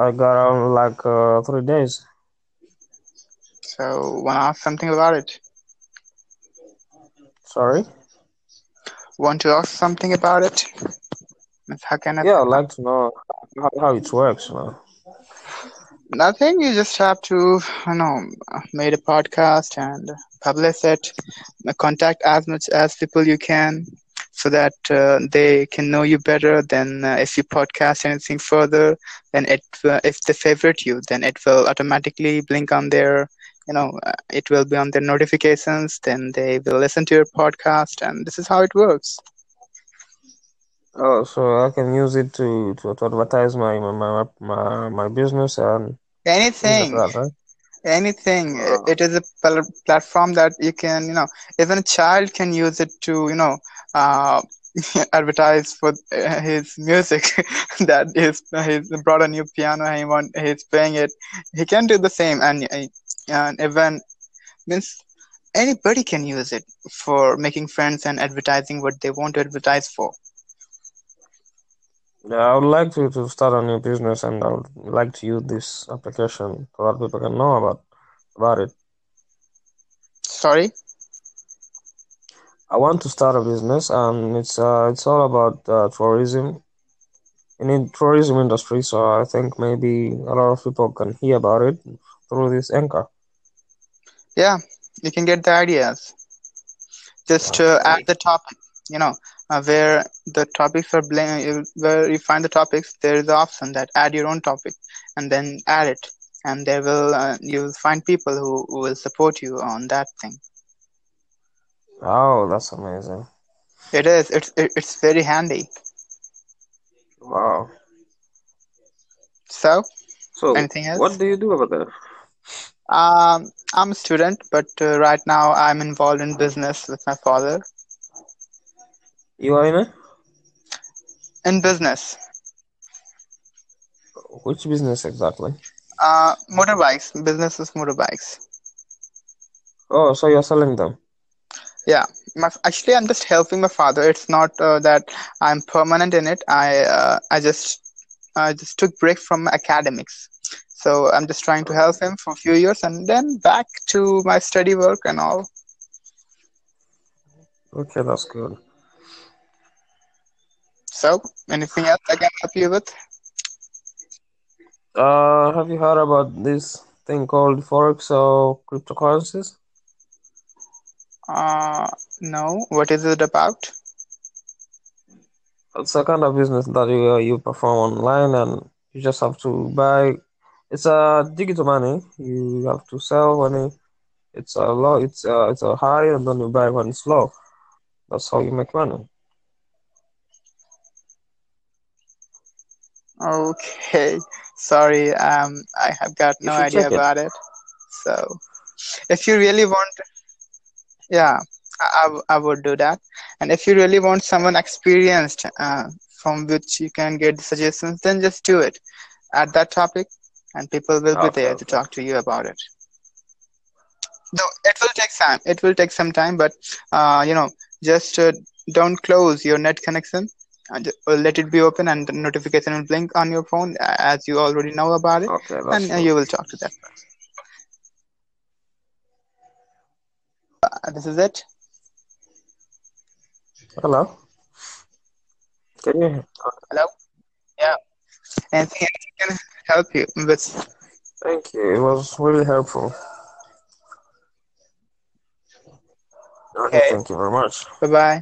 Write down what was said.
I got on like uh, three days. So, want to ask something about it? Sorry? Want to ask something about it? How can I? Yeah, I'd like to know how, how it works. Know? Nothing. You just have to, you know, made a podcast and publish it. Contact as much as people you can, so that uh, they can know you better. Then, uh, if you podcast anything further, then it uh, if they favorite you, then it will automatically blink on their, you know, uh, it will be on their notifications. Then they will listen to your podcast, and this is how it works. Oh, so I can use it to, to, to advertise my my, my my business and like Anything. that, right? anything Oh, it is a pl- platform that you can you know even a child can use it to you know uh, advertise for uh, his music that is he's brought a new piano he want he's playing it. He can do the same and uh, and even means anybody can use it for making friends and advertising what they want to advertise for. Yeah, I would like to, to start a new business and I would like to use this application so that people can know about about it. sorry I want to start a business and it's uh it's all about uh, tourism in the tourism industry. So I think maybe a lot of people can hear about it through this anchor. yeah you can get the ideas just uh, add the topic you know uh, where the topics are blank where you find the topics there is the option that add your own topic and then add it and there will uh, you will find people who, who will support you on that thing Oh, that's amazing. it is it's it, it's very handy Wow. so So anything else? what do you do over there? um i'm a student but uh, right now i'm involved in business with my father You are in a in business which business exactly? uh motorbikes business is motorbikes Oh, so you're selling them. Yeah, my, actually, I'm just helping my father. It's not uh, that I'm permanent in it. I uh, I just I just took break from academics, so I'm just trying to help him for a few years and then back to my study work and all. Okay, that's good. So, anything else I can help you with? Uh, have you heard about this thing called forex or cryptocurrencies? Uh, no. What is it about? It's a kind of business that you uh, you perform online, and you just have to buy. It's a digital money. You have to sell money. it's a low. It's a it's a high, and then you buy when it's low. That's how you make money. Okay. Sorry. Um, I have got You no idea check it. about it. So, if you really want, yeah, I, I would do that. And if you really want someone experienced, uh, from which you can get suggestions, then just do it. Add that topic, and people will be Okay, there to talk to you about it. Though it will take time. It will take some time, but uh, you know, just uh, don't close your net connection. And uh, let it be open, and the notification will blink on your phone, uh, as you already know about it, Okay, and uh, good. you will talk to them. Uh, this is it. Hello. Can you? hear- Hello. Yeah. Anything I can help you with? Thank you. It was really helpful. Okay, Okay. thank you very much. Bye bye.